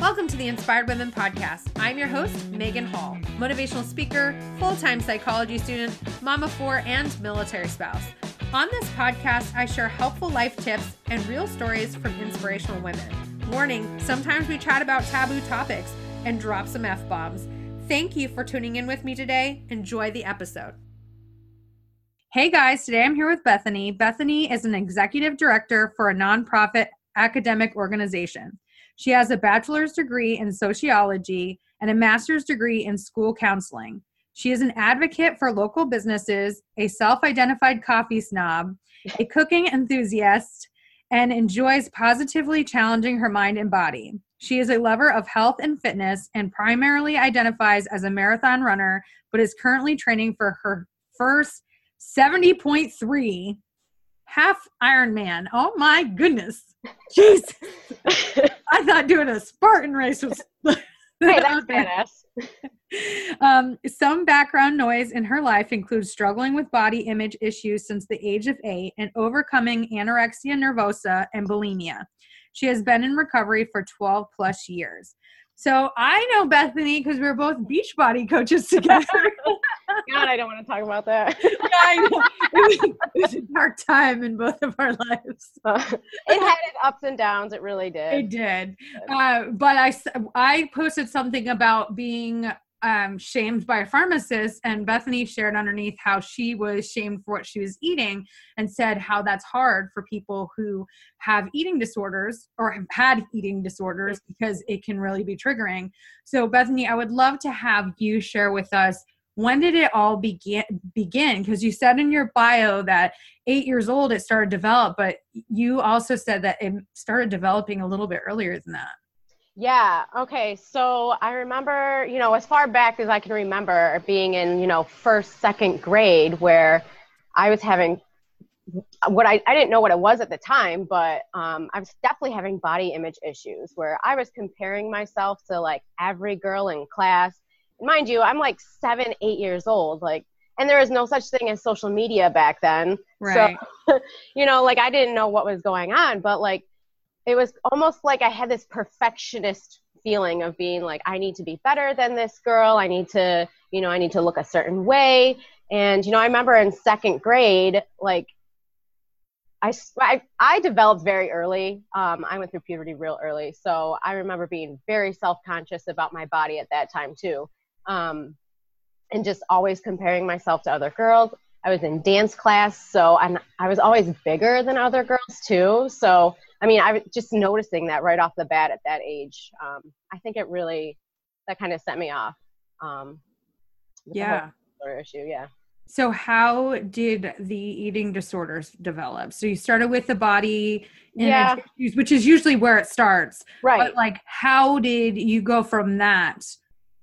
Welcome to the Inspired Women Podcast. I'm your host, Megan Hall, motivational speaker, full time psychology student, mama four, and military spouse. On this podcast, I share helpful life tips and real stories from inspirational women. Warning sometimes we chat about taboo topics and drop some F bombs. Thank you for tuning in with me today. Enjoy the episode. Hey guys, today I'm here with Bethany. Bethany is an executive director for a nonprofit academic organization. She has a bachelor's degree in sociology and a master's degree in school counseling. She is an advocate for local businesses, a self identified coffee snob, a cooking enthusiast, and enjoys positively challenging her mind and body. She is a lover of health and fitness and primarily identifies as a marathon runner, but is currently training for her first 70.3 half Ironman. Oh my goodness. Jeez. I thought doing a Spartan race was. hey, that's badass. um, some background noise in her life includes struggling with body image issues since the age of eight and overcoming anorexia nervosa and bulimia. She has been in recovery for 12 plus years. So I know Bethany because we are both Beachbody coaches together. God, I don't want to talk about that. yeah. It was, it was, a dark time in both of our lives. Uh, it had its ups and downs. It really did. It did. Uh, but I, I posted something about being um, shamed by a pharmacist, and Bethany shared underneath how she was shamed for what she was eating and said how that's hard for people who have eating disorders or have had eating disorders because it can really be triggering. So, Bethany, I would love to have you share with us when did it all begin begin because you said in your bio that eight years old it started to develop but you also said that it started developing a little bit earlier than that yeah. Okay. So I remember, you know, as far back as I can remember being in, you know, first, second grade where I was having what I, I didn't know what it was at the time, but um, I was definitely having body image issues where I was comparing myself to like every girl in class. Mind you, I'm like seven, eight years old. Like, and there was no such thing as social media back then. Right. So, you know, like I didn't know what was going on, but like it was almost like I had this perfectionist feeling of being like, I need to be better than this girl. I need to, you know, I need to look a certain way. And, you know, I remember in second grade, like, I, I, I developed very early. Um, I went through puberty real early. So I remember being very self conscious about my body at that time, too. Um, and just always comparing myself to other girls. I was in dance class, so I'm, I was always bigger than other girls, too. So I mean, I was just noticing that right off the bat at that age. Um, I think it really that kind of set me off. Um, yeah. issue. Yeah. So, how did the eating disorders develop? So, you started with the body yeah. issues, which is usually where it starts. Right. But, like, how did you go from that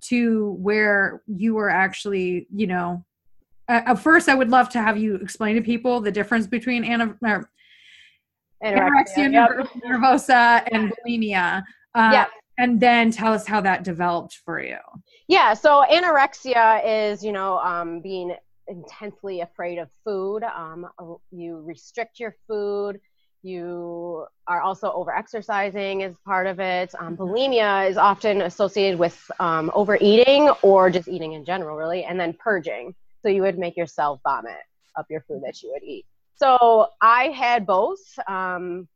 to where you were actually, you know, uh, at first, I would love to have you explain to people the difference between ana- anorexia, yep. nervosa, and bulimia. Uh, yeah. And then tell us how that developed for you. Yeah. So anorexia is, you know, um, being intensely afraid of food. Um, you restrict your food. You are also over exercising as part of it. Um, mm-hmm. bulimia is often associated with um, overeating or just eating in general, really, and then purging. So you would make yourself vomit up your food that you would eat. So I had both, um,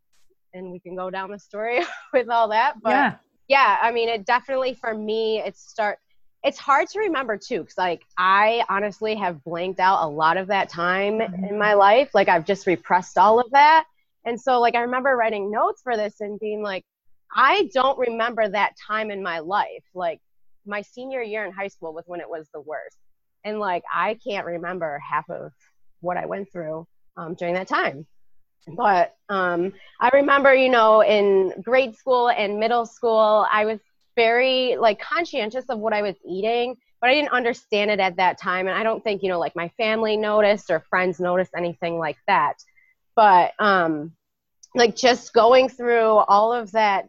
and we can go down the story with all that. But yeah. yeah, I mean, it definitely for me, it start. It's hard to remember too, because like I honestly have blanked out a lot of that time mm-hmm. in my life. Like I've just repressed all of that, and so like I remember writing notes for this and being like, I don't remember that time in my life. Like my senior year in high school was when it was the worst, and like I can't remember half of what I went through um, during that time. But um, I remember, you know, in grade school and middle school, I was very like conscientious of what I was eating, but I didn't understand it at that time. And I don't think, you know, like my family noticed or friends noticed anything like that. But um, like just going through all of that,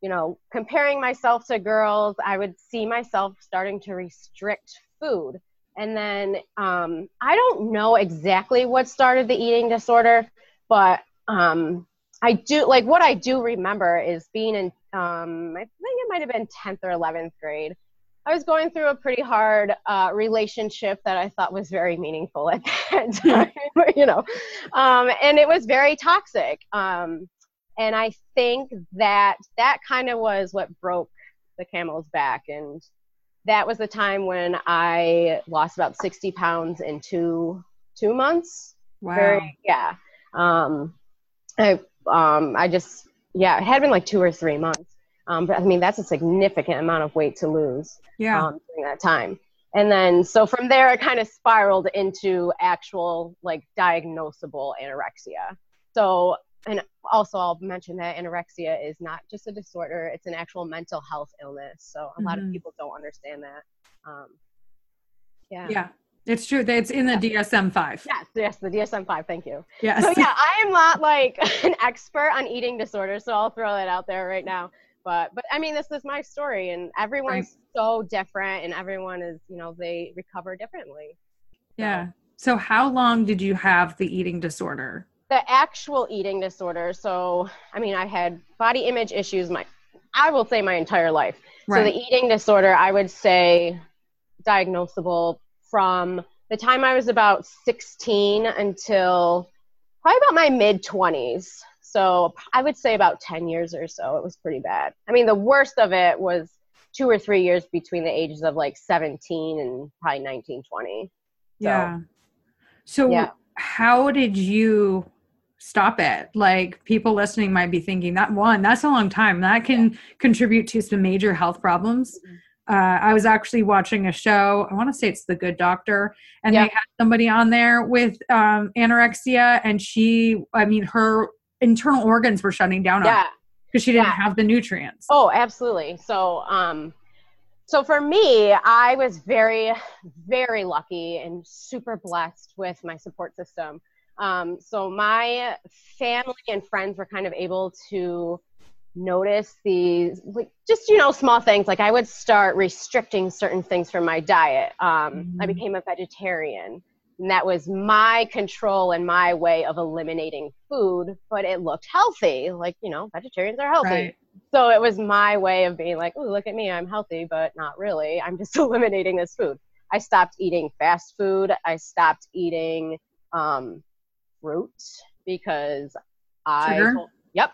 you know, comparing myself to girls, I would see myself starting to restrict food and then um, I don't know exactly what started the eating disorder, but um, I do like what I do remember is being in um, I think it might have been 10th or 11th grade. I was going through a pretty hard uh, relationship that I thought was very meaningful at that time, you know, um, and it was very toxic. Um, and I think that that kind of was what broke the camel's back. And that was the time when I lost about 60 pounds in two two months. Wow. Very, yeah. Um, I um, I just yeah, it had been like two or three months. Um, but I mean, that's a significant amount of weight to lose Yeah. um, during that time. And then, so from there, it kind of spiraled into actual, like, diagnosable anorexia. So, and also, I'll mention that anorexia is not just a disorder, it's an actual mental health illness. So, a lot of Mhm. people don't understand that. Um, yeah. yeah. It's true. It's in the DSM five. Yes, yes, the DSM 5, thank you. Yes. So, yeah, I am not like an expert on eating disorders, so I'll throw that out there right now. But, but I mean, this is my story, and everyone's so different, and everyone is, you know, they recover differently. Yeah. So how long did you have the eating disorder? The actual eating disorder. So i mean i had body image issues my i will say my entire life. So the eating disorder i would say diagnosable from the time i was about 16 until probably about my mid 20s so i would say about 10 years or so it was pretty bad. I mean the worst of it was two or three years between the ages of like 17 and probably 19 20 yeah. So Yeah. how did you stop it? Like people listening might be thinking that one, that's a long time. That can contribute to some major health problems. Mm-hmm. Uh, I was actually watching a show. I want to say it's The Good Doctor, and Yeah. they had somebody on there with um, anorexia, and she, I mean, her internal organs were shutting down yeah because she didn't Yeah. have the nutrients. Oh, absolutely. So, um, so for me, I was very, very lucky and super blessed with my support system. Um, so my family and friends were kind of able to notice these, like, just you know, small things. Like I would start restricting certain things from my diet. Um, I Mhm. became a vegetarian. And that was my control and my way of eliminating food, but it looked healthy. Like, you know, vegetarians are healthy Right. so it was my way of being like, oh, look at me, I'm healthy, but not really. I'm just eliminating this food. I stopped eating fast food. I stopped eating um, fruit because I, told, yep,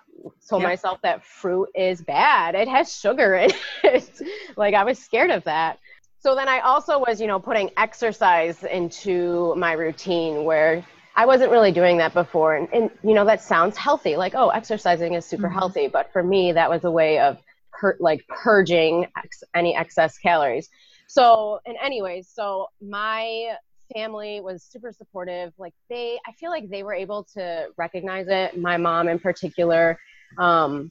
told Yep. myself that fruit is bad. It has sugar in it. like I was scared of that. So then I also was, you know, putting exercise into my routine where I wasn't really doing that before. And, and you know, that sounds healthy. Like, oh, exercising is super Mhm. healthy. But for me, that was a way of per- like purging ex- any excess calories. So, and anyways, so my family was super supportive. Like they, I feel like they were able to recognize it. My mom in particular, um,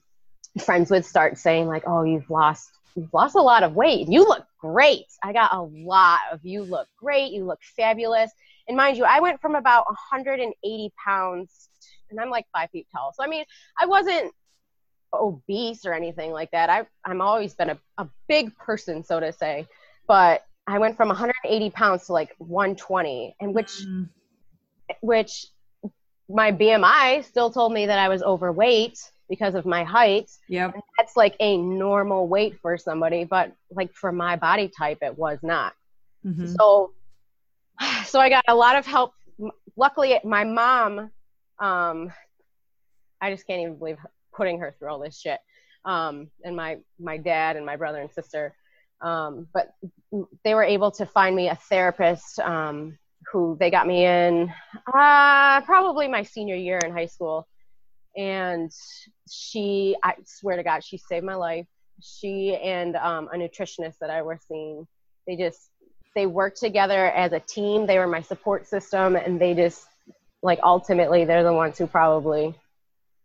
friends would start saying like, oh, you've lost you've lost a lot of weight. You look great. I got a lot of you look great. You look fabulous. And mind you, I went from about 180 pounds, and I'm like five feet tall. So I mean, I wasn't obese or anything like that. I I'm always been a, a big person, so to say. But I went from 180 pounds to like 120, and which Mm, which my BMI still told me that I was overweight because of my height. Yeah, that's like a normal weight for somebody but like for my body type it was not. Mhm. so so i got a lot of help. Luckily my mom um i just can't even believe putting her through all this shit. Um and my my dad and my brother and sister um but they were able to find me a therapist um who they got me in uh probably my senior year in high school. And she i swear to god she saved my life. She and um, a nutritionist that i were seeing they just they worked together as a team. They were my support system and they just like ultimately they're the ones who probably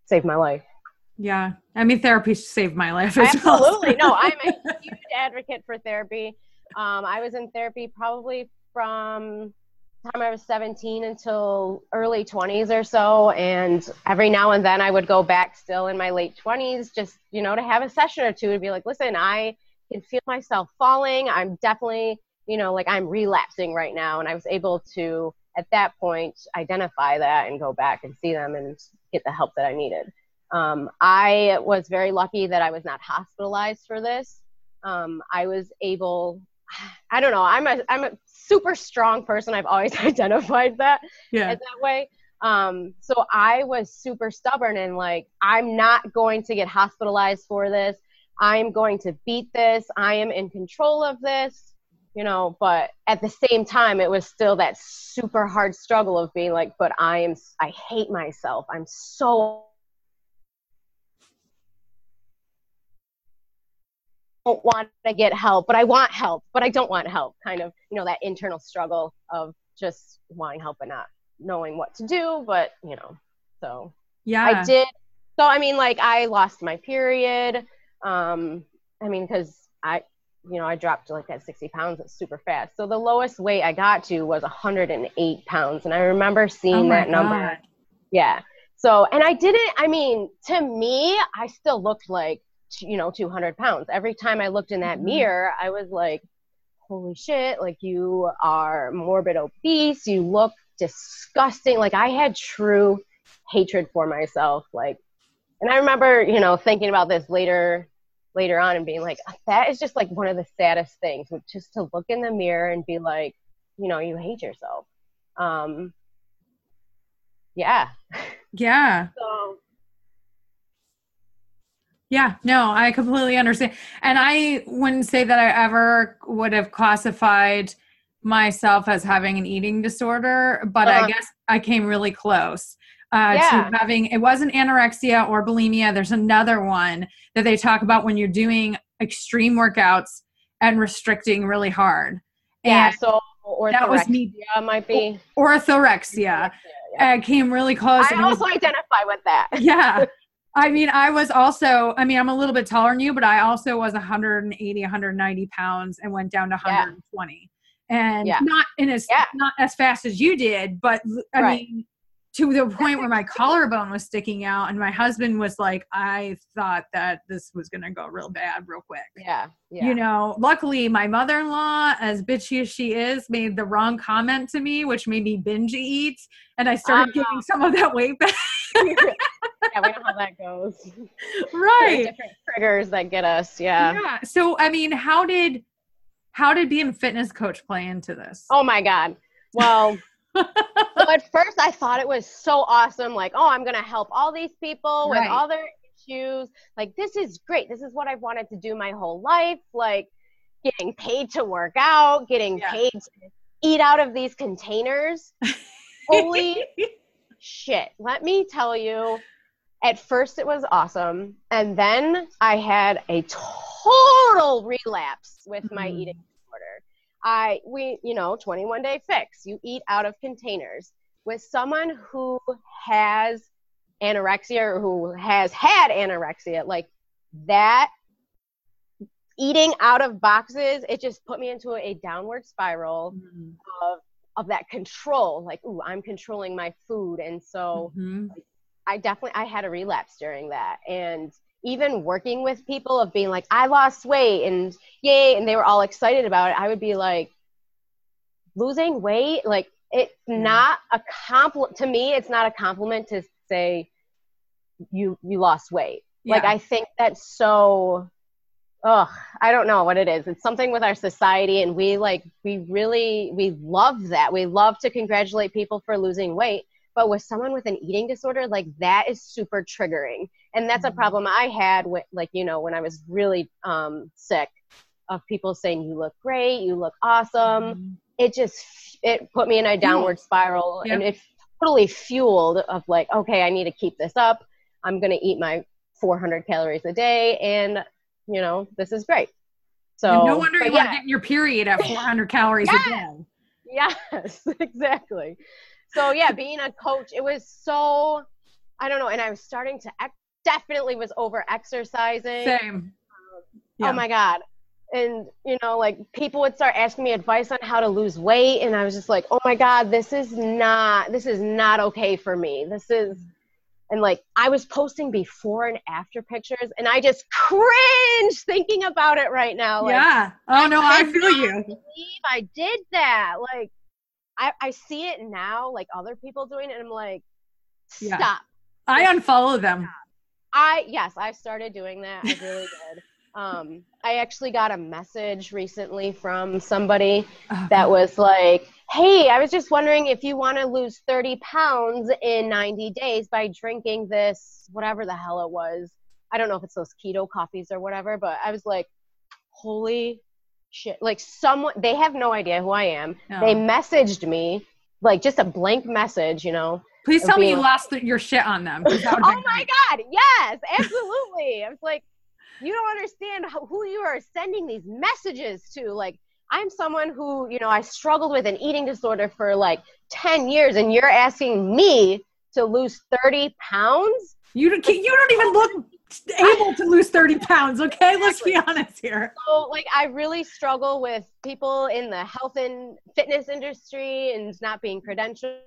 saved my life Yeah. I mean, therapy saved my life as well. absolutely. No i'm a huge advocate for therapy. Um, i was in therapy probably from the time i was 17 until early 20s or so and every now and then i would go back still in my late 20s just you know to have a session or two to be like listen i can feel myself falling. I'm definitely you know like i'm relapsing right now. And i was able to at that point identify that and go back and see them and get the help that i needed Um, I was very lucky that I was not hospitalized for this. Um, I was able, I don't know, I'm a, I'm a super strong person. I've always identified that Yeah. that way. Um, so I was super stubborn and like, I'm not going to get hospitalized for this. I'm going to beat this. I am in control of this, you know, but at the same time, it was still that super hard struggle of being like, but I am, I hate myself. I'm so don't want to get help, but I want help, but I don't want help. Kind of, you know, that internal struggle of just wanting help but not knowing what to do. But you know, so Yeah. I did. So I mean, like I lost my period. Um, I mean, because I, you know, I dropped like that 60 pounds super fast. So the lowest weight I got to was 108 pounds, and I remember seeing Oh that number. God. Yeah. So, and I didn't, I mean, to me, I still looked like, you know, 200 pounds. Every time I looked in that Mhm. mirror, I was like, holy shit, like you are morbid obese. You look disgusting. Like I had true hatred for myself. Like, and I remember, you know, thinking about this later, later on and being like, that is just like one of the saddest things, just to look in the mirror and be like, you know, you hate yourself. Um, yeah. Yeah. So Yeah, no, I completely understand. And I wouldn't say that I ever would have classified myself as having an eating disorder, but Uh-huh. I guess I came really close uh, Yeah. to having it wasn't anorexia or bulimia. There's another one that they talk about when you're doing extreme workouts and restricting really hard. yeah, And so orthorexia that was me. might be. orthorexia. yeah. I came really close. I also identify with that. yeah. I mean, I was also, I mean, I'm a little bit taller than you, but I also was 180, 190 pounds and went down to Yeah. 120. And Yeah. not in as Yeah. not as fast as you did, but I Right. mean to the point where my collarbone was sticking out and my husband was like, I thought that this was gonna go real bad real quick. Yeah, yeah. You know, luckily my mother-in-law, as bitchy as she is, made the wrong comment to me, which made me binge eat, and I started Ah. getting some of that weight back. Yeah, we know how that goes. right. Different triggers that get us. Yeah. yeah so i mean how did how did being a fitness coach play into this Oh my God. Well, so at first I thought it was so awesome. Like, oh, I'm going to help all these people with all their issues. Like, this is great. This is what I've wanted to do my whole life. Like, getting paid to work out, getting Yeah. paid to eat out of these containers. Holy shit. Let me tell you, at first it was awesome. And then I had a total relapse with my Mhm. eating disorder. I, we, you know, 21 day fix. You eat out of containers. With someone who has anorexia or who has had anorexia, like that eating out of boxes, it just put me into a downward spiral Mhm. of of that control like ooh i'm controlling my food. And so Mhm. i definitely i had a relapse during that. And even working with people of being like i lost weight and yay and they were all excited about it i would be like losing weight? Like it's not a compliment to me it's not a compliment to say you you lost weight. Like i think that's so ugh i don't know what it is. It's something with our society and we like we really we love that. We love to congratulate people for losing weight but with someone with an eating disorder like that is super triggering. And that's a problem i had with like you know when i was really um sick of people saying you look great you look awesome. Mhm. it just it put me in a downward spiral Yeah. and it totally fueled of like okay i need to keep this up. I'm going to eat my 400 calories a day and you know this is great. So And no wonder you yeah, getting your period at 400 calories Yes. a day. Yes exactly. So yeah being a coach it was so i don't know and i was starting to ex- definitely was over exercising. Same. Um, oh yeah. oh my god. And you know like people would start asking me advice on how to lose weight and i was just like oh my god this is not this is not okay for me. This is and like i was posting before and after pictures and i just cringe thinking about it right now like yeah. Oh no i could feel you. believe i did that. Like i i see it now like other people doing it and i'm like Yeah. stop. I unfollow them. I yes, I started doing that. I really did. Um, I actually got a message recently from somebody Oh, that was like, "Hey, I was just wondering if you want to lose 30 pounds in 90 days by drinking this whatever the hell it was. I don't know if it's those keto coffees or whatever, but I was like, holy shit! Like someone they have no idea who I am. No. They messaged me like just a blank message, you know. Please tell me you being- lost the, your shit on them. oh my god yes absolutely i was like you don't understand who you are sending these messages to like i'm someone who you know i struggled with an eating disorder for like 10 years and you're asking me to lose 30 pounds You don't, you don't even look able to lose 30 pounds, okay? Let's be honest here. so like i really struggle with people in the health and fitness industry and not being credentialed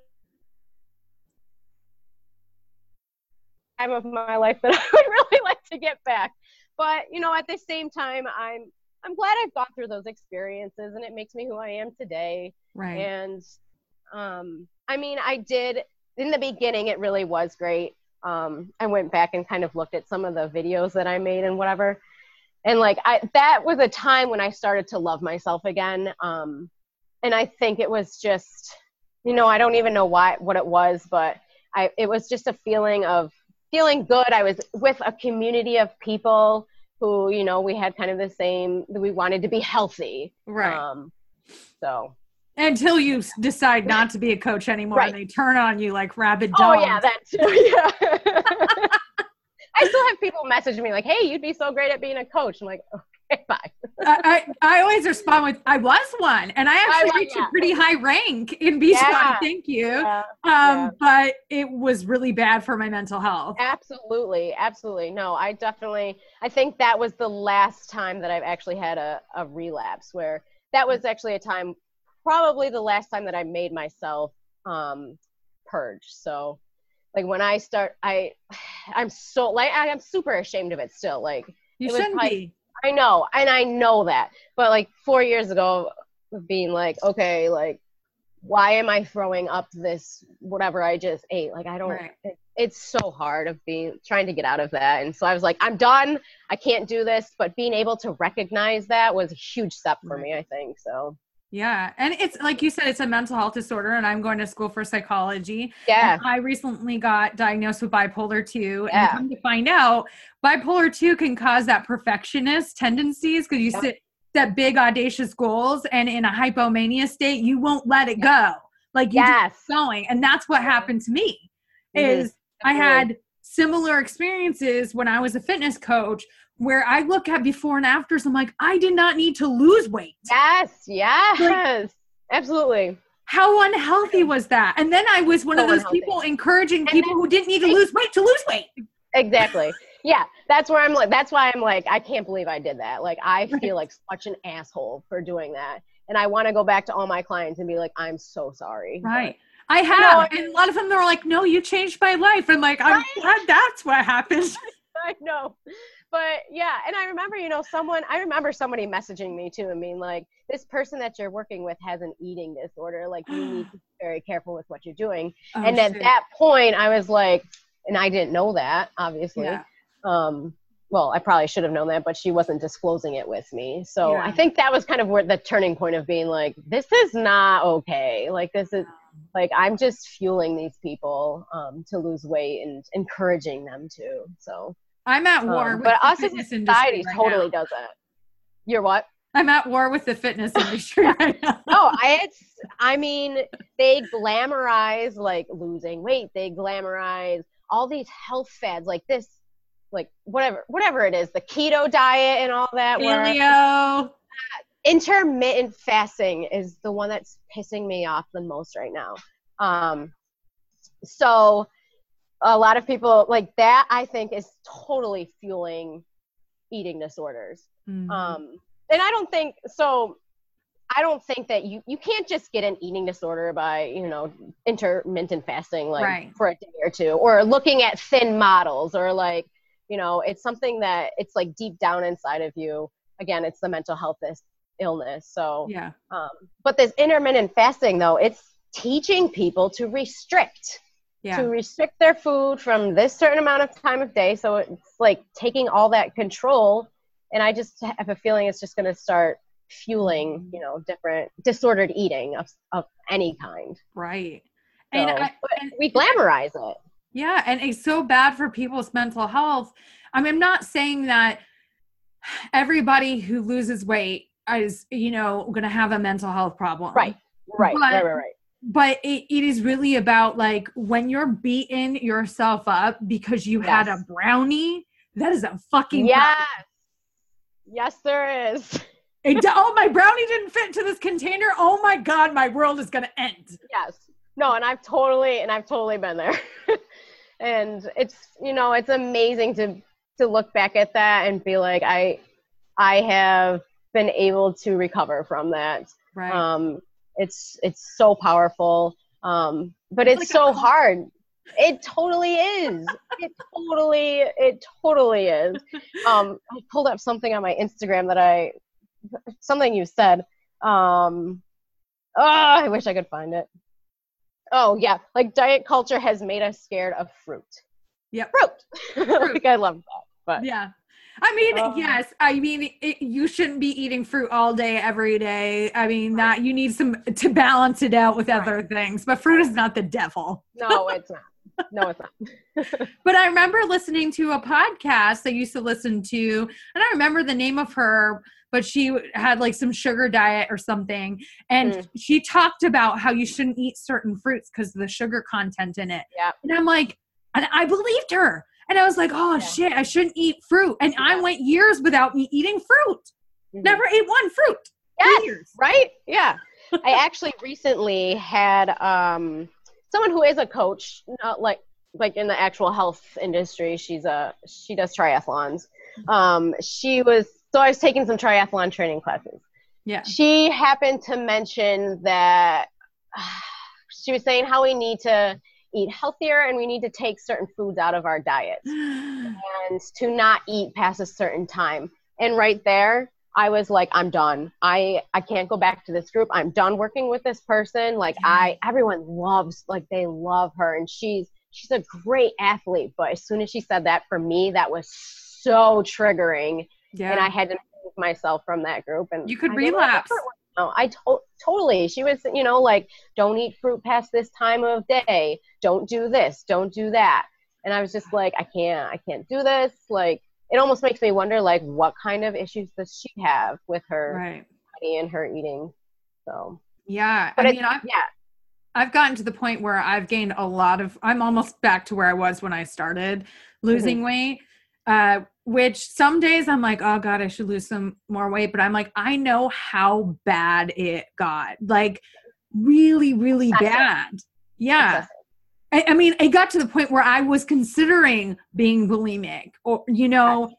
time of my life that i would really like to get back but you know at the same time i'm i'm glad i've gone through those experiences and it makes me who i am today. Right. and um i mean i did in the beginning it really was great. Um i went back and kind of looked at some of the videos that i made and whatever. And like i that was a time when i started to love myself again. Um and i think it was just you know i don't even know why what it was but i it was just a feeling of feeling good. I was with a community of people who you know we had kind of the same we wanted to be healthy right. um so Until you decide not to be a coach anymore Right. and they turn on you like rabid dogs. Oh yeah, that too. Yeah. I still have people message me like, "Hey, you'd be so great at being a coach." I'm like, "Okay, bye." I, I, I always respond with, I was one. And I actually was, reached a pretty high rank in Beachbody. Yeah. Thank you. Yeah, Um, yeah. But it was really bad for my mental health. absolutely, absolutely. No, I definitely. I think that was the last time that I've actually had a, a relapse. Where that was actually a time, probably the last time that I made myself um, purge. So, like when I start, I, I'm so like I, I'm super ashamed of it still. Like You shouldn't like- be. I know, and I know that. But like four years ago, being like, okay, like, why am I throwing up this whatever I just ate? Like, I don't. Right. It, it's so hard of being trying to get out of that, and so I was like, I'm done. I can't do this. But being able to recognize that was a huge step for me. I think so. Yeah. And it's like you said, it's a mental health disorder, and I'm going to school for psychology. Yeah. I recently got diagnosed with bipolar 2. Yeah. And come to find out, bipolar 2 can cause that perfectionist tendencies because you Yeah. sit set big audacious goals and in a hypomania state, you won't let it go. Like you Yes. just keep going. And that's what happened to me. Is I had similar experiences when I was a fitness coach where I look at before and afters, I'm like, I did not need to lose weight. Yes. Yes. Absolutely. How unhealthy was that? And then I was one So of those unhealthy. people encouraging And people who didn't need to lose weight to lose weight. Exactly. Yeah, that's where I'm like. That's why I'm like, I can't believe I did that. Like, I feel like such an asshole for doing that, and I want to go back to all my clients and be like, I'm so sorry. But- I know, have. I and a lot of them were like, no, you changed my life. I'm like, I'm Right. glad that's what happened. I know. But yeah, and I remember, you know, someone, I remember somebody messaging me too and being like, this person that you're working with has an eating disorder. Like, you need to be very careful with what you're doing. Oh, and at shit. that point, I was like, and I didn't know that, obviously. yeah. um well i probably should have known that but she wasn't disclosing it with me so Yeah. i think that was kind of where the turning point of being like this is not okay like this is like i'm just fueling these people um to lose weight and encouraging them to so I'm at war um, with but the us as a society right totally now. does it you're what I'm at war with the fitness industry right now. oh I, it's i mean they glamorize like losing weight they glamorize all these health fads like this like whatever whatever it is the keto diet and all that Paleo. Intermittent fasting is the one that's pissing me off the most right now um so a lot of people like that i think is totally fueling eating disorders Mhm. um and i don't think so i don't think that you you can't just get an eating disorder by you know intermittent fasting like Right. for a day or two or looking at thin models or like you know it's something that it's like deep down inside of you again it's the mental health illness so yeah. um but this intermittent fasting though it's teaching people to restrict Yeah. to restrict their food from this certain amount of time of day. So it's like taking all that control. And I just have a feeling it's just going to start fueling, you know, different disordered eating of, of any kind. Right. So, And, I, and we glamorize it. yeah, and it's so bad for people's mental health. I mean, I'm not saying that everybody who loses weight is, you know, going to have a mental health problem. Right. Right. But- right. Right. Right. But it, it is really about like when you're beating yourself up because you had a brownie, that is a fucking Yes. Yes, there is. It, oh, my brownie didn't fit into this container. Oh my god, my world is gonna end. Yes. No, and I've totally and I've totally been there. and it's you know, it's amazing to to look back at that and be like I I have been able to recover from that. Right. Um it's it's so powerful. Um but It's it's, like so hard. It totally is. it totally it totally is. Um I pulled up something on my Instagram that I something you said. Um oh, I wish I could find it. Oh yeah, like diet culture has made us scared of fruit. Yep. Fruit. like I love that. But yeah. I mean, Oh. yes. I mean, it, you shouldn't be eating fruit all day, every day. I mean, that you need some to balance it out with Right. other things. But fruit is not the devil. no, it's not. No, it's not. But I remember listening to a podcast I used to listen to, and I remember the name of her, but she had like some sugar diet or something. And Mm. she talked about how you shouldn't eat certain fruits because of the sugar content in it. Yeah. And I'm like, and I believed her. And I was like, oh Yeah. shit, I shouldn't eat fruit. And I went years without me eating fruit. Mhm. Never ate one fruit. Yes. Years. right? Yeah. I actually recently had um, someone who is a coach, not like like in the actual health industry. She's a she does triathlons. Um, she was so I was taking some triathlon training classes. Yeah. She happened to mention that she was saying how we need to eat healthier and we need to take certain foods out of our diet and to not eat past a certain time. And right there, I was like, I'm done. I I can't go back to this group. I'm done working with this person. Like I everyone loves like they love her and she's she's a great athlete. But as soon as she said that for me, that was so triggering. yeah. And I had to move myself from that group. And You could I relapse. No, I to- totally. She was, you know, like, don't eat fruit past this time of day. Don't do this. Don't do that. And I was just like, I can't. I can't do this. Like, it almost makes me wonder, like, what kind of issues does she have with her right. body and her eating? So, Yeah. but I mean, I've, yeah, I've gotten to the point where I've gained a lot of, I'm almost back to where I was when I started losing Mm-hmm. weight. Uh, which some days I'm like, oh God, I should lose some more weight. But I'm like, I know how bad it got. Like, really, really Excessive. bad. Yeah. I, I mean, it got to the point where I was considering being bulimic, or you know,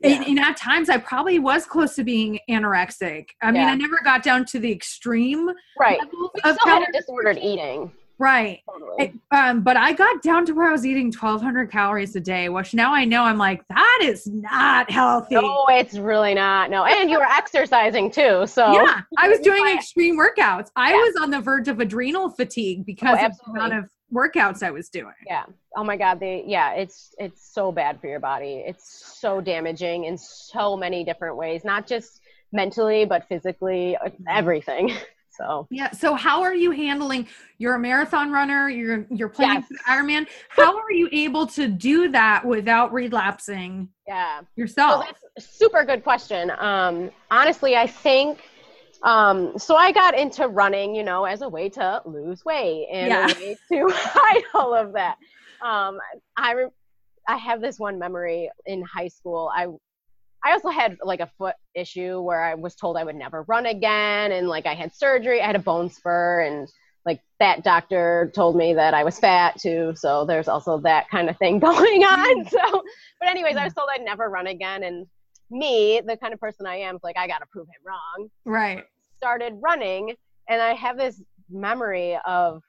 Yeah. and, and at times I probably was close to being anorexic. I mean, I never got down to the extreme right. of still had disordered eating. Right. Totally. It- um, but I got down to where I was eating 1,200 calories a day, which now I know I'm like that is not healthy. no, it's really not. No, and you were exercising too. So, Yeah, I was doing extreme workouts. I Yeah. was on the verge of adrenal fatigue because of the amount of workouts I was doing. yeah oh my god they yeah it's it's so bad for your body it's so damaging in so many different ways not just mentally but physically uh, everything so Yeah. So how are you handling? You're a marathon runner. You're you're planning Yes. for Ironman. How are you able to do that without relapsing yeah so yourself? that's a super good question um honestly i think um so i got into running you know as a way to lose weight and Yeah. a way to hide all of that um i re- i have this one memory in high school i I also had like a foot issue where I was told I would never run again, and like I had surgery. I had a bone spur, and like that doctor told me that I was fat too. So there's also that kind of thing going on. Mm. So, but anyways, I was mm. told I'd never run again, and me, the kind of person I am, is like I got to prove him wrong. right. Started running, and I have this memory of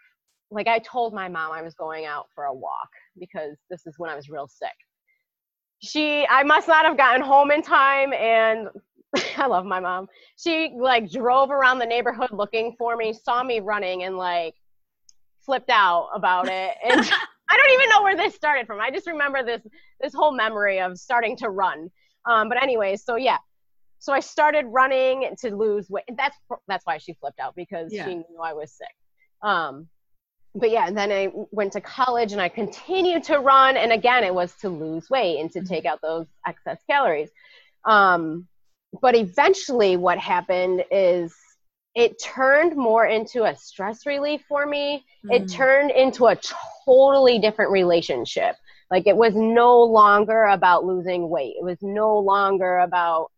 like I told my mom I was going out for a walk because this is when I was real sick she i must not have gotten home in time and i love my mom she like drove around the neighborhood looking for me saw me running and like flipped out about it and I don't even know where this started from. I just remember this this whole memory of starting to run. Um, but anyways, so yeah, so I started running to lose weight. That's that's why she flipped out because yeah. she knew I was sick. Um, but yeah, and then I went to college and I continued to run, and again, it was to lose weight and to take out those excess calories. Um, but eventually, what happened is it turned more into a stress relief for me. Mm. It turned into a totally different relationship. Like it was no longer about losing weight. It was no longer about,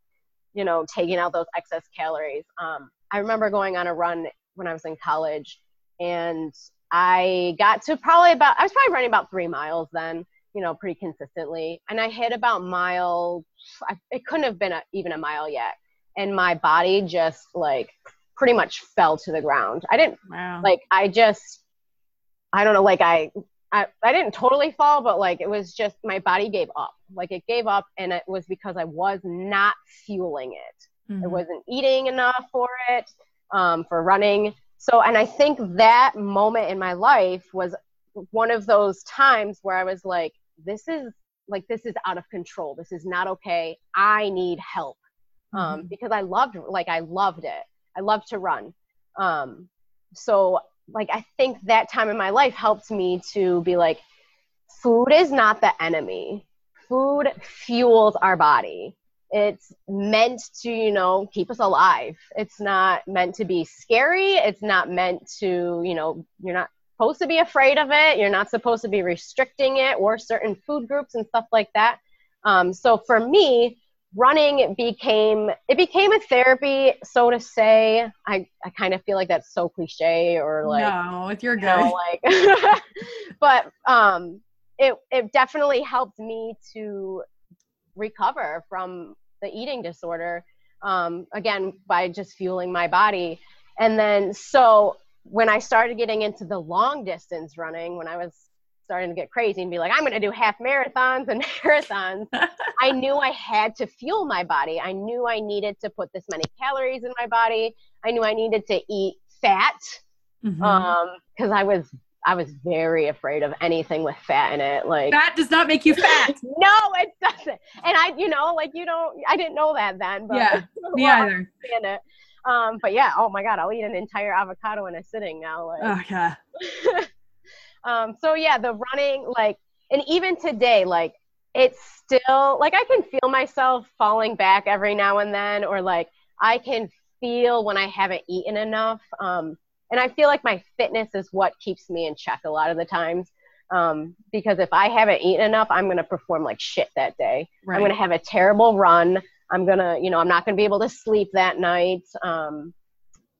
you know, taking out those excess calories. Um, I remember going on a run when I was in college and I got to probably about, I was probably running about three miles then, you know, pretty consistently. And I hit about mile, it couldn't have been a, even a mile yet. And my body just like pretty much fell to the ground. I didn't wow. like I just I don't know like I, I I didn't totally fall but like it was just my body gave up. Like it gave up and it was because I was not fueling it. Mm-hmm. I wasn't eating enough for it um, for running. So and I think that moment in my life was one of those times where I was like this is like this is out of control. This is not okay. I need help. Um, mm-hmm. because I loved like I loved it. I love to run. Um, so like I think that time in my life helped me to be like, food is not the enemy. Food fuels our body. It's meant to, you know, keep us alive. It's not meant to be scary. It's not meant to, you know, you're not supposed to be afraid of it. You're not supposed to be restricting it or certain food groups and stuff like that. Um, so for me, running became it became a therapy so to say i i kind of feel like that's so cliche or like no if you're good you know, like but um it it definitely helped me to recover from the eating disorder um again by just fueling my body and then so when i started getting into the long distance running when i was starting to get crazy and be like, I'm going to do half marathons and marathons, I knew I had to fuel my body. I knew I needed to put this many calories in my body. I knew I needed to eat fat mm-hmm. um, because I was I was very afraid of anything with fat in it. Like fat does not make you fat. no, it doesn't. And I, you know, like you don't. I didn't know that then. But yeah, me either. It. Um, but yeah, oh my god, I'll eat an entire avocado in a sitting now. Like, oh yeah. Um, so yeah, the running, like, and even today, like, it's still like I can feel myself falling back every now and then, or like I can feel when I haven't eaten enough. Um, and I feel like my fitness is what keeps me in check a lot of the times. Um, because if I haven't eaten enough, I'm going to perform like shit that day. Right. I'm going to have a terrible run. I'm going to, you know, I'm not going to be able to sleep that night. Um,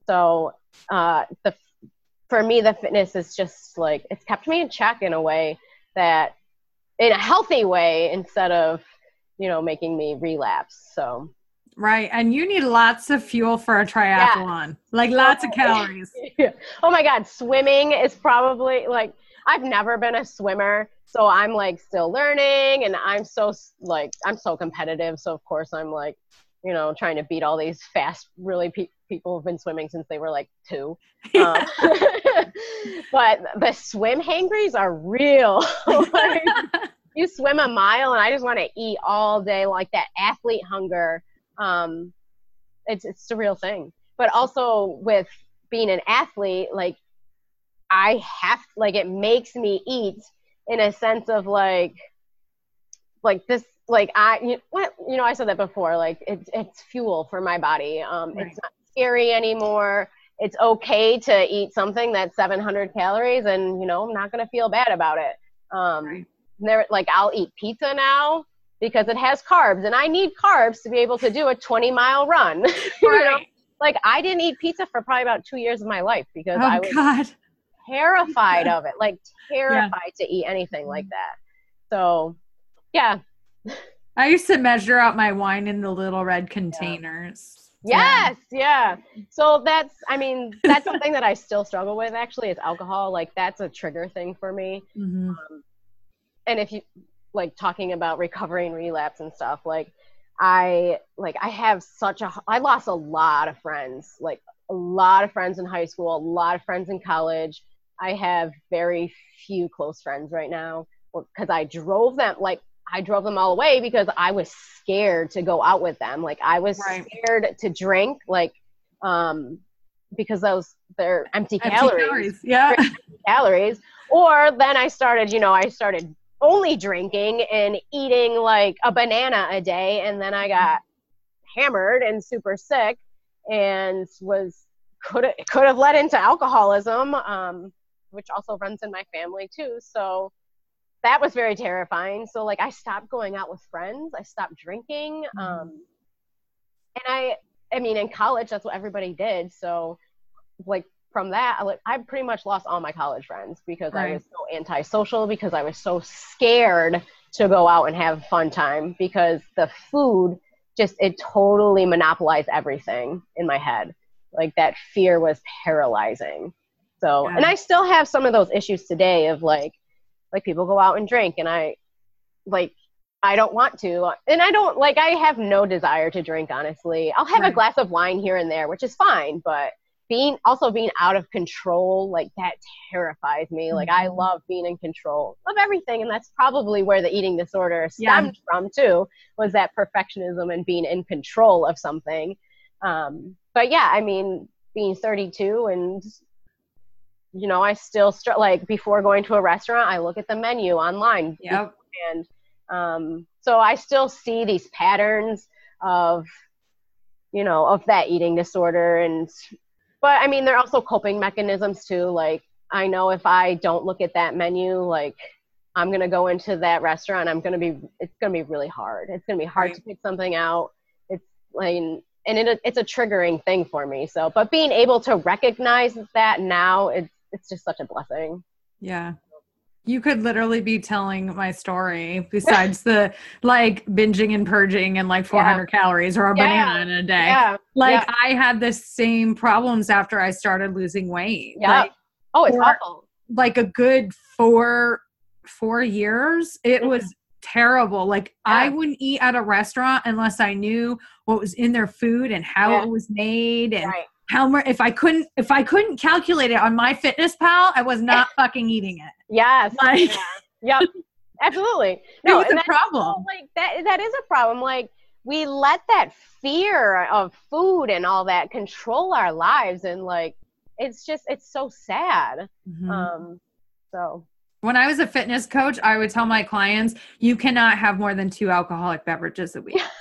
so uh, the for me, the fitness is just like it's kept me in check in a way that, in a healthy way, instead of you know making me relapse. So. Right, and you need lots of fuel for a triathlon, yeah. like lots of calories. yeah. Oh my God, swimming is probably like I've never been a swimmer, so I'm like still learning, and I'm so like I'm so competitive. So of course I'm like, you know, trying to beat all these fast, really pe- people who've been swimming since they were like two. Um, but the swim hangries are real. like, you swim a mile and I just want to eat all day, like that athlete hunger. Um, it's it's a real thing. But also with being an athlete, like I have like it makes me eat in a sense of like like this like I you, what you know I said that before like it's it's fuel for my body. Um, right. It's not scary anymore. It's okay to eat something that's 700 calories, and you know I'm not gonna feel bad about it. Um, right. there like I'll eat pizza now because it has carbs, and I need carbs to be able to do a 20 mile run. you know? Like I didn't eat pizza for probably about two years of my life because oh, I was God. terrified of it, like terrified yeah. to eat anything like that. So, yeah, I used to measure out my wine in the little red containers. Yes, yeah. So that's, I mean, that's something that I still struggle with actually is alcohol. Like, that's a trigger thing for me. Mm-hmm. Um, and if you, like, talking about recovery and relapse and stuff, like, I, like, I have such a, I lost a lot of friends, like, a lot of friends in high school, a lot of friends in college. I have very few close friends right now because I drove them like I drove them all away because I was scared to go out with them. Like I was right. scared to drink, like um, because those they're empty, empty calories. calories. Yeah, empty calories. Or then I started, you know, I started only drinking and eating like a banana a day, and then I got hammered and super sick, and was could could have led into alcoholism, um, which also runs in my family too. So that was very terrifying. So like I stopped going out with friends. I stopped drinking. Mm-hmm. Um, and I, I mean, in college, that's what everybody did. So like from that, I, like, I pretty much lost all my college friends because right. I was so antisocial because I was so scared to go out and have a fun time because the food just, it totally monopolized everything in my head. Like that fear was paralyzing. So, yeah. and I still have some of those issues today of like, like people go out and drink and I like I don't want to. And I don't like I have no desire to drink honestly. I'll have right. a glass of wine here and there, which is fine, but being also being out of control like that terrifies me. Like I mm-hmm. love being in control of everything and that's probably where the eating disorder stemmed yeah. from too was that perfectionism and being in control of something. Um but yeah, I mean being 32 and you know, I still like before going to a restaurant, I look at the menu online. Yep. And um, so I still see these patterns of, you know, of that eating disorder. And, but I mean, there are also coping mechanisms too. Like, I know if I don't look at that menu, like, I'm going to go into that restaurant, I'm going to be, it's going to be really hard. It's going to be hard right. to pick something out. It's like, and it, it's a triggering thing for me. So, but being able to recognize that now, it's, it's just such a blessing. Yeah. You could literally be telling my story besides the like binging and purging and like 400 yeah. calories or a yeah. banana in a day. Yeah. Like I had the same problems after I started losing weight. Yeah. Like, oh, it's for, awful. Like a good four four years, it mm-hmm. was terrible. Like I wouldn't eat at a restaurant unless I knew what was in their food and how it was made and right how much if I couldn't if I couldn't calculate it on MyFitnessPal, I was not fucking eating it. Yes. Like yeah. Yep. Absolutely. No, it's a problem. Like that that is a problem. Like we let that fear of food and all that control our lives and like it's just it's so sad. Mm-hmm. Um so when I was a fitness coach, I would tell my clients, you cannot have more than two alcoholic beverages a week.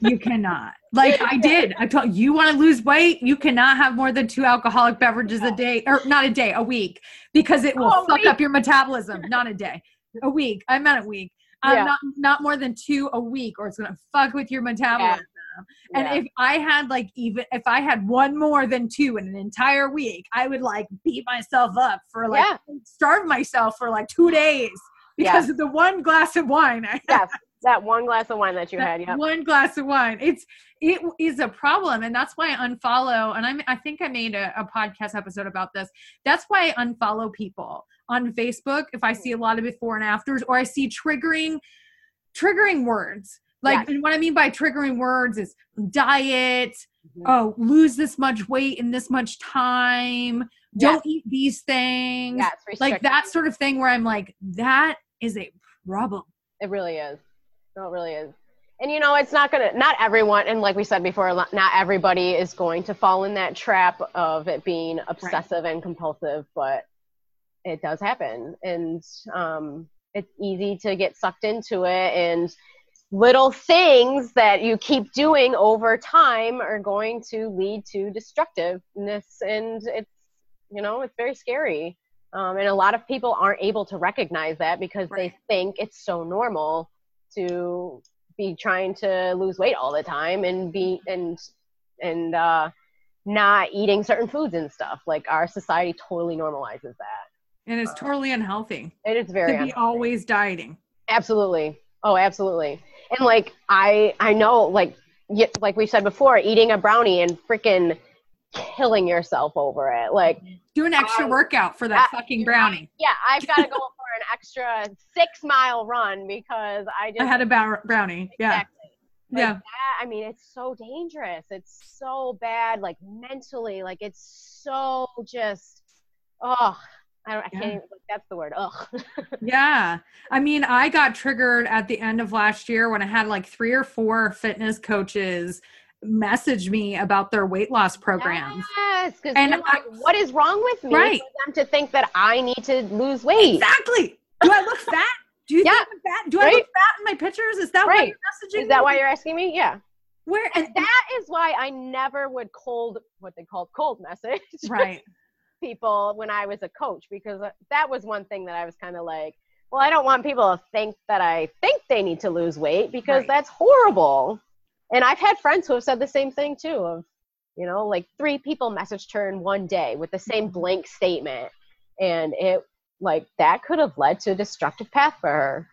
you cannot. Like I did. I told you want to lose weight, you cannot have more than two alcoholic beverages a day or not a day, a week because it will oh, fuck week. up your metabolism. Not a day. A week. I meant a week. Um, yeah. not not more than two a week or it's gonna fuck with your metabolism. Yeah. And yeah. if I had like even if I had one more than two in an entire week, I would like beat myself up for like starve myself for like two days because of the one glass of wine I yes that one glass of wine that you that had yeah one glass of wine. It's it is a problem and that's why i unfollow and i'm i think i made a, a podcast episode about this. That's why i unfollow people on facebook if i see a lot of before and afters or i see triggering triggering words. Like and what i mean by triggering words is diet mm-hmm. oh lose this much weight in this much time don't eat these things. Yes, like that sort of thing where i'm like that is a problem. It really is no, it really is. And you know, it's not gonna. Not everyone, and like we said before, not everybody is going to fall in that trap of it being obsessive right. and compulsive. But it does happen, and um, it's easy to get sucked into it. And little things that you keep doing over time are going to lead to destructiveness, and it's you know, it's very scary. Um, and a lot of people aren't able to recognize that because right. they think it's so normal to be trying to lose weight all the time and be and and uh, not eating certain foods and stuff. Like our society totally normalizes that. And it's totally unhealthy. It is very to be always dieting. Absolutely. Oh, absolutely. And like I I know like like we said before, eating a brownie and freaking killing yourself over it. Like do an extra um, workout for that I, fucking brownie. Yeah, I've got to go for an extra six mile run because I just I had a brownie. Yeah. Exactly. Like yeah. That, I mean, it's so dangerous. It's so bad, like mentally, like it's so just oh, I don't. I Yeah. can't. Even, that's the word. Ugh. Yeah. I mean, I got triggered at the end of last year when I had like three or four fitness coaches message me about their weight loss programs. Yes, because And like, what is wrong with me Right. for them to think that I need to lose weight? Exactly. Do I look fat? Do you Yeah. think I'm fat? Do I look fat in my pictures? Is that why you're messaging Is that me? why you're asking me? Yeah. Where and That is why I never would cold what they called cold message right. people when I was a coach because uh, that was one thing that I was kind of like, well, I don't want people to think that I think they need to lose weight because Right. that's horrible. And I've had friends who have said the same thing too of, you know, like three people messaged her in one day with the same mm-hmm. blank statement. And it like that could have led to a destructive path for her.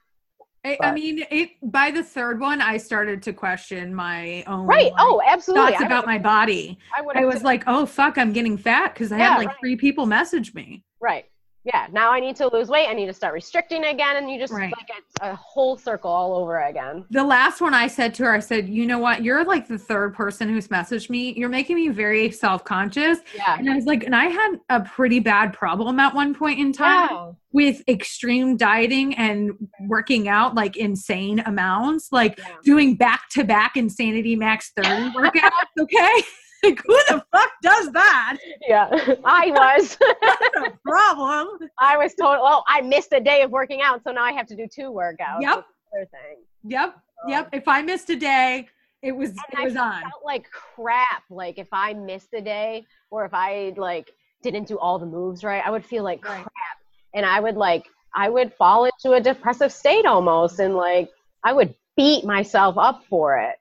I, I mean, it by the third one, I started to question my own Right. like, Oh, absolutely. thoughts about my body. I I was like, oh fuck, I'm getting fat because I Yeah, had like right. three people message me. Right. Yeah. Now I need to lose weight. I need to start restricting again. And you just Right. like it's a whole circle all over again. The last one I said to her, I said, you know what? You're like the third person who's messaged me. You're making me very self conscious. Yeah. And I was like, and I had a pretty bad problem at one point in time Yeah. with extreme dieting and working out like insane amounts, like Yeah. doing back to back Insanity Max 30 workouts. Okay. Like, who the fuck does that? Yeah. I was. That's a problem. I was told, oh, I missed a day of working out. So now I have to do two workouts. Yep. Other thing. Yep. Yep. If I missed a day, it was And it I was on. felt like crap. Like if I missed a day or if I like didn't do all the moves right, I would feel like Right. crap. And I would like, I would fall into a depressive state almost. And like, I would beat myself up for it.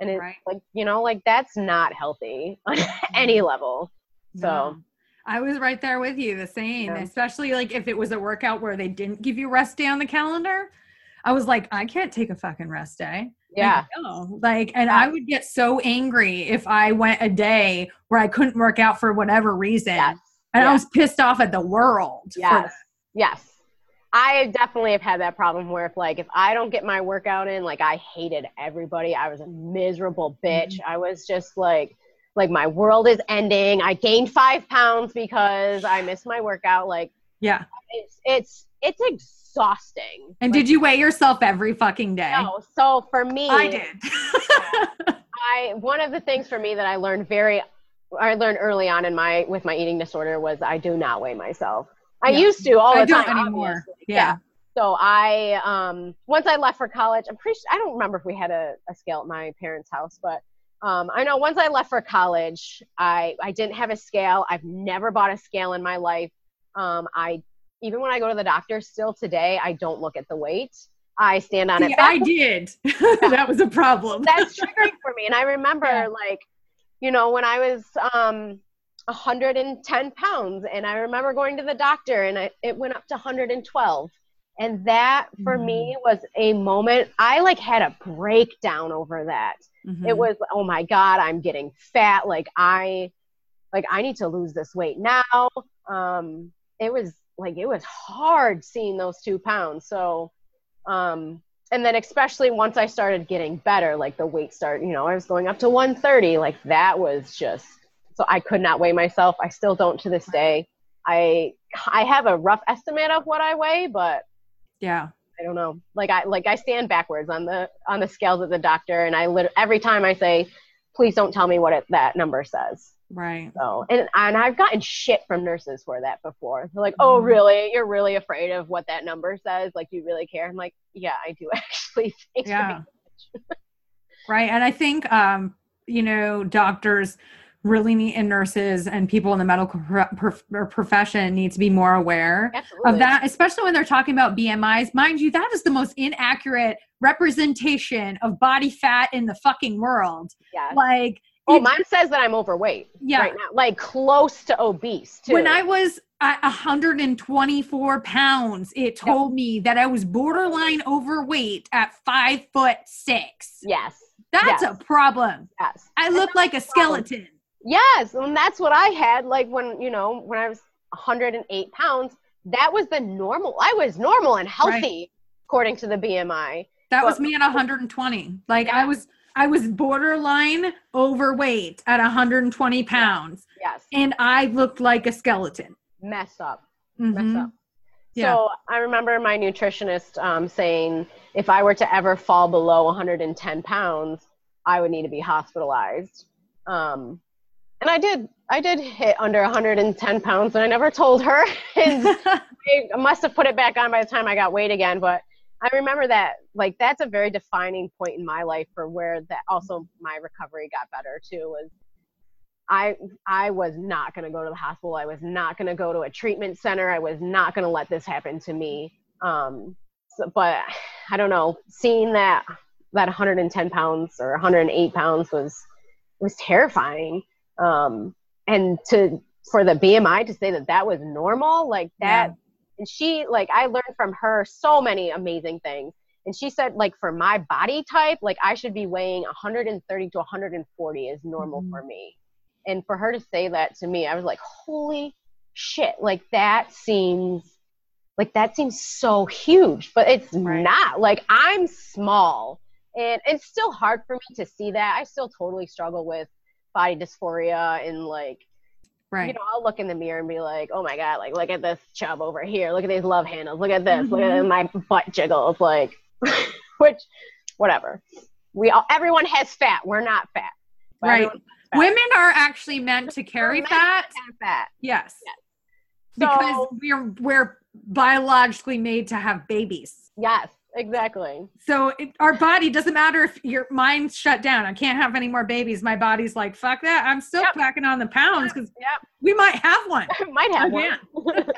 And it's Right. like, you know, like that's not healthy on any mm-hmm. level. So-. I was right there with you, the same. Yeah. Especially like if it was a workout where they didn't give you rest day on the calendar. I was like, I can't take a fucking rest day. Yeah. Like. Like, and I would get so angry if I went a day where I couldn't work out for whatever reason. Yes. And I was pissed off at the world. Yes. Yes. I definitely have had that problem where if like if I don't get my workout in, like I hated everybody. I was a miserable bitch. Mm-hmm. I was just like like my world is ending. I gained five pounds because I missed my workout. Like Yeah. it's it's it's exhausting. And Like, did you weigh yourself every fucking day? no, so for me I did. I one of the things for me that I learned very I learned early on in my with my eating disorder was I do not weigh myself. I Yeah. used to all the I don't time anymore. Yeah. So I um once I left for college, I'm pretty sure, I don't remember if we had a, a scale at my parents' house, but um I know once I left for college, I I didn't have a scale. I've never bought a scale in my life. Um I even when I go to the doctor still today, I don't look at the weight. I stand on See, it. I did. that was a problem. that's triggering for me. And I remember Yeah. like, you know, when I was um 110 pounds and I remember going to the doctor and I, it went up to 112. And that for me Mm. was a moment I like had a breakdown over that. Mhm. It was, oh my God, I'm getting fat. Like I like I need to lose this weight now. Um it was like it was hard seeing those two pounds. So um and then especially once I started getting better, like the weight started, you know, I was going up to 130. Like that was just so I could not weigh myself. I still don't to this day. I I have a rough estimate of what I weigh, but yeah. I don't know. Like I like I stand backwards on the on the scales at the doctor, and I lit- every time I say, "Please don't tell me what it, that number says." Right. So and and I've gotten shit from nurses for that before. They're like, "Oh, Mhm. really? You're really afraid of what that number says? Like you really care?" I'm like, "Yeah, I do actually." Thanks for Yeah. Right. And I think, um, you know, doctors really need and nurses and people in the medical pro- prof- profession need to be more aware Absolutely. of that, especially when they're talking about BMIs. Mind you, that is the most inaccurate representation of body fat in the fucking world. Yeah. Like, Oh, mine says that I'm overweight Yeah. right now, like close to obese too. when I was at 124 pounds, it told me that I was borderline overweight at five foot six. yes, That's Yes. a problem. yes, I look like a problem. skeleton. Yes, and that's what I had. Like when you know when I was 108 pounds, that was the normal. I was normal and healthy according to the BMI. That was me at 120. Like Yeah. I was I was borderline overweight at 120 pounds Yes, and I looked like a skeleton. mess up, Mhm. mess up. Yeah. So I remember my nutritionist um, saying if I were to ever fall below 110 pounds, I would need to be hospitalized. Um, and I did. I did hit under 110 pounds, and I never told her. and I must have put it back on by the time I got weight again. But I remember that, like, that's a very defining point in my life for where that also my recovery got better too. Was I I was not going to go to the hospital. I was not going to go to a treatment center. I was not going to let this happen to me. Um, so, but I don't know. Seeing that that 110 pounds or 108 pounds was was terrifying. Um, and to for the BMI to say that that was normal, like that, Yeah. and she like I learned from her so many amazing things. And she said like for my body type, like I should be weighing 130 to 140 is normal Mhm. for me. And for her to say that to me, I was like, holy shit! Like that seems like that seems so huge, but it's Right. not. Like I'm small, and it's still hard for me to see that. I still totally struggle with body dysphoria and like right. you know I'll look in the mirror and be like, oh my god, like look at this chub over here, look at these love handles, look at this, look at Mhm. my butt jiggles, like which whatever. We all everyone has fat. We're not fat. Right. fat. Women are actually meant to carry fat. fat. Yes. Yes. Because So- we're we're biologically made to have babies. Yes, exactly. So it, our body doesn't matter if your mind's shut down. I can't have any more babies. My body's like, fuck that. I'm still Yep. packing on the pounds because Yep. we might have one. might have Again. one.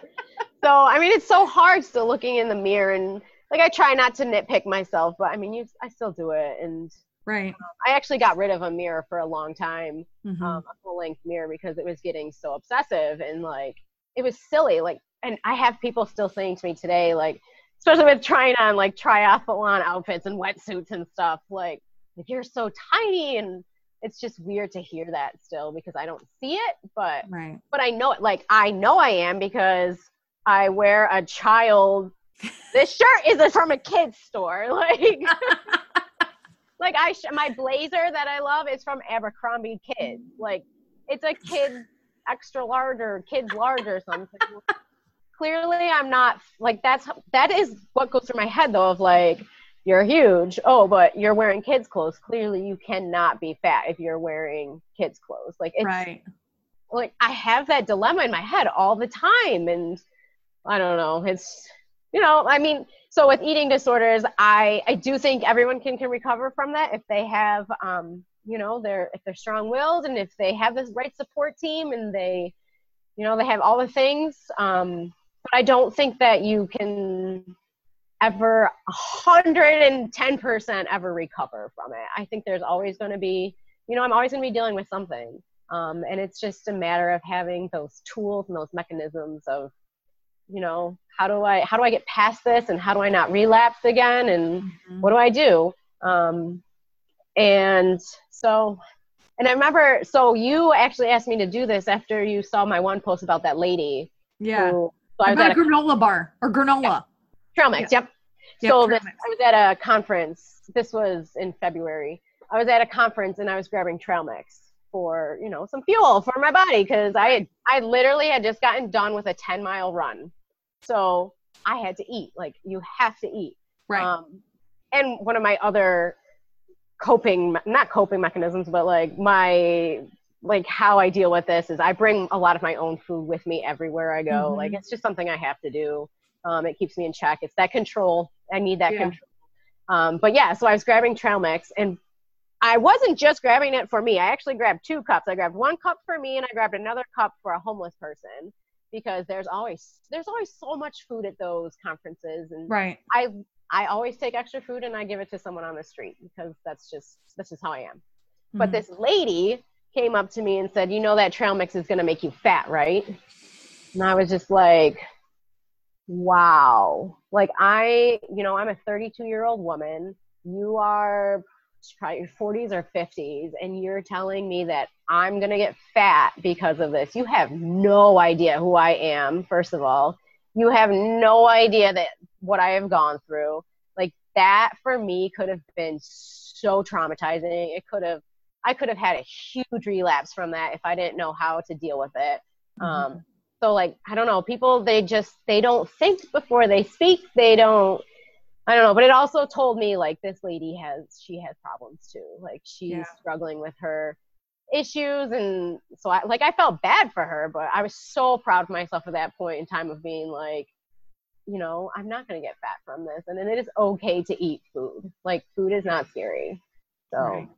so I mean, it's so hard still looking in the mirror and like I try not to nitpick myself, but I mean, you I still do it, and Right. I actually got rid of a mirror for a long time, Mhm. um, a full length mirror because it was getting so obsessive and like it was silly. Like, and I have people still saying to me today, like, especially with trying on like triathlon outfits and wetsuits and stuff, like, like you're so tiny and it's just weird to hear that still because I don't see it, but right. but I know it. Like I know I am because I wear a child. this shirt is from a kid's store. Like, like I sh- my blazer that I love is from Abercrombie Kids. Like, it's a kid extra large or kids large or something. Clearly, I'm not like that's that is what goes through my head though. Of like, you're huge. Oh, but you're wearing kids clothes. Clearly, you cannot be fat if you're wearing kids clothes. Like, it's right. like I have that dilemma in my head all the time and I don't know it's you know I mean so with eating disorders I I do think everyone can can recover from that if they have um you know they're if they're strong-willed and if they have this right support team and they you know they have all the things um but I don't think that you can ever 110% ever recover from it I think there's always going to be you know I'm always going to be dealing with something um, and it's just a matter of having those tools and those mechanisms of you know how do i how do i get past this and how do i not relapse again and Mhm. what do i do um, and so and i remember so you actually asked me to do this after you saw my one post about that lady Yeah. who, so i was About at a granola bar or granola. trail mix yep Yep, so this. I was at a conference. This was in February. I was at a conference and I was grabbing trail mix for you know some fuel for my body because I had I literally had just gotten done with a 10 mile run, so I had to eat. Like you have to eat. Right. Um, and one of my other coping not coping mechanisms, but like my like how I deal with this is I bring a lot of my own food with me everywhere I go. Mhm. Like it's just something I have to do. Um, it keeps me in check. It's that control. I need that Yeah. control. Um, but yeah, so I was grabbing trail mix and I wasn't just grabbing it for me. I actually grabbed two cups. I grabbed one cup for me and I grabbed another cup for a homeless person because there's always there's always so much food at those conferences and right. I I always take extra food and I give it to someone on the street because that's just that's just how I am. But Mhm. this lady came up to me and said, "You know that trail mix is going to make you fat, right?" And I was just like, "Wow!" Like I, you know, I'm a 32 year old woman. You are probably your 40s or 50s, and you're telling me that I'm going to get fat because of this. You have no idea who I am. First of all, you have no idea that what I have gone through. Like that for me could have been so traumatizing. It could have I could have had a huge relapse from that if I didn't know how to deal with it. Um, so like i don't know people they just they don't think before they speak they don't i don't know but it also told me like this lady has she has problems too like she's yeah. struggling with her issues and so i like i felt bad for her but i was so proud of myself at that point in time of being like you know i'm not going to get fat from this and then it is okay to eat food like food is not scary so right.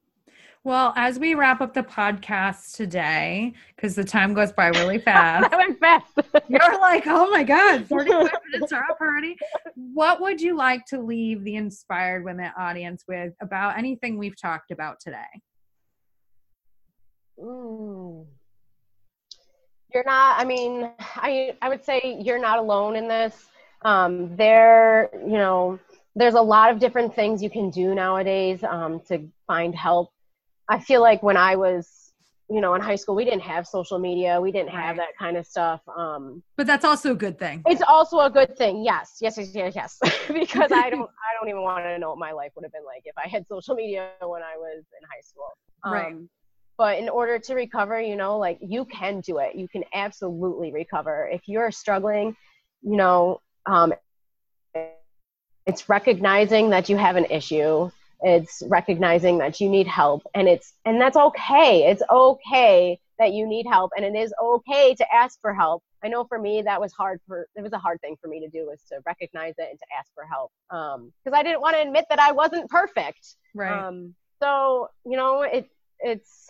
Well, as we wrap up the podcast today, because the time goes by really fast. that went fast. You're like, oh my God, 45 minutes are up already. What would you like to leave the inspired women audience with about anything we've talked about today? Mm. You're not, I mean, I I would say you're not alone in this. Um, there, you know, there's a lot of different things you can do nowadays um, to find help I feel like when I was, you know, in high school, we didn't have social media. We didn't have that kind of stuff. Um, but that's also a good thing. It's also a good thing. Yes, yes, yes, yes, yes. because I don't, I don't even want to know what my life would have been like if I had social media when I was in high school. Um, right. But in order to recover, you know, like you can do it. You can absolutely recover. If you're struggling, you know, um, it's recognizing that you have an issue it's recognizing that you need help and it's and that's okay. It's okay that you need help and it is okay to ask for help. I know for me that was hard for it was a hard thing for me to do was to recognize it and to ask for help um because i didn't want to admit that i wasn't perfect. Right. Um so you know it it's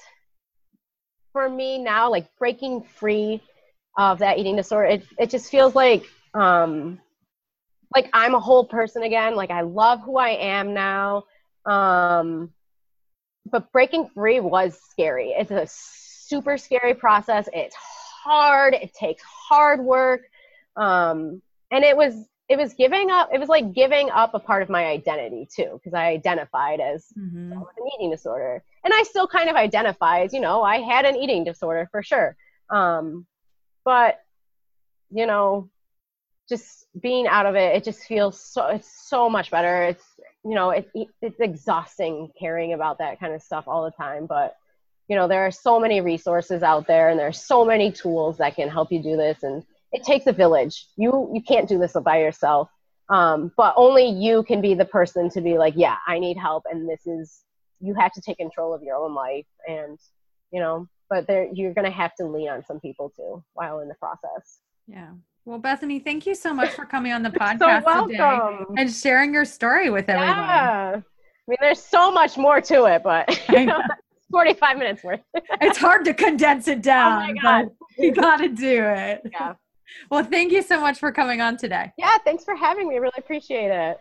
for me now like breaking free of that eating disorder it, it just feels like um like i'm a whole person again. Like i love who i am now um, but breaking free was scary. It's a super scary process. It's hard. It takes hard work. Um, and it was it was giving up. It was like giving up a part of my identity too, because I identified as mm-hmm. with an eating disorder, and I still kind of identify as you know I had an eating disorder for sure. Um, but you know, just being out of it, it just feels so it's so much better. It's you know, it, it's exhausting caring about that kind of stuff all the time. But, you know, there are so many resources out there and there are so many tools that can help you do this. And it takes a village. You, you can't do this by yourself. Um, but only you can be the person to be like, yeah, I need help. And this is, you have to take control of your own life. And, you know, but there, you're to have to lean on some people too while in the process. Yeah. Well, Bethany, thank you so much for coming on the podcast so today and sharing your story with everyone. Yeah. I mean, there's so much more to it, but you know, 45 minutes worth. it's hard to condense it down. Oh my God. You got to do it. Yeah. Well, thank you so much for coming on today. Yeah, thanks for having me. I really appreciate it.